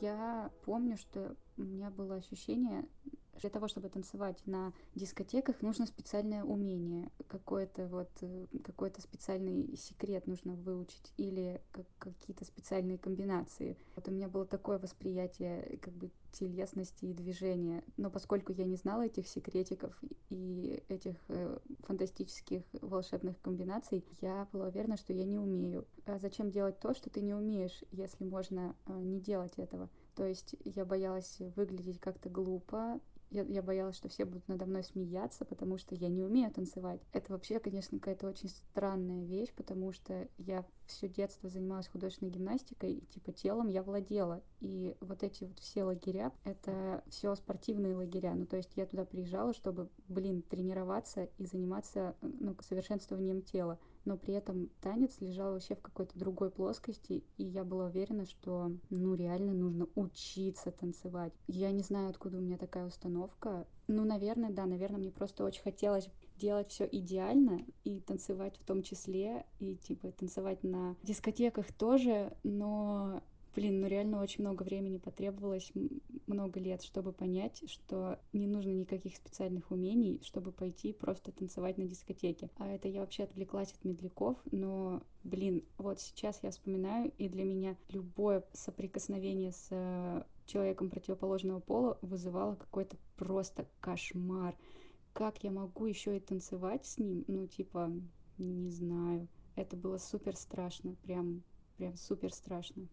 Я помню, что у меня было ощущение, для того, чтобы танцевать на дискотеках, нужно специальное умение, какой-то вот э, какой-то специальный секрет нужно выучить или как, какие-то специальные комбинации. Вот у меня было такое восприятие как бы телесности и движения, но поскольку я не знала этих секретиков и этих э, фантастических волшебных комбинаций, я была уверена, что я не умею. А зачем делать то, что ты не умеешь, если можно э, не делать этого? То есть я боялась выглядеть как-то глупо, я, я боялась, что все будут надо мной смеяться, потому что я не умею танцевать. Это вообще, конечно, какая-то очень странная вещь, потому что я все детство занималась художественной гимнастикой, и типа телом я владела. И вот эти вот все лагеря, это все спортивные лагеря. Ну, то есть я туда приезжала, чтобы, блин, тренироваться и заниматься ну, совершенствованием тела но при этом танец лежал вообще в какой-то другой плоскости, и я была уверена, что, ну, реально нужно учиться танцевать. Я не знаю, откуда у меня такая установка. Ну, наверное, да, наверное, мне просто очень хотелось делать все идеально и танцевать в том числе, и типа танцевать на дискотеках тоже, но Блин, ну реально очень много времени потребовалось, много лет, чтобы понять, что не нужно никаких специальных умений, чтобы пойти просто танцевать на дискотеке. А это я вообще отвлеклась от медляков, но, блин, вот сейчас я вспоминаю, и для меня любое соприкосновение с э, человеком противоположного пола вызывало какой-то просто кошмар. Как я могу еще и танцевать с ним? Ну, типа, не знаю. Это было супер страшно, прям, прям супер страшно.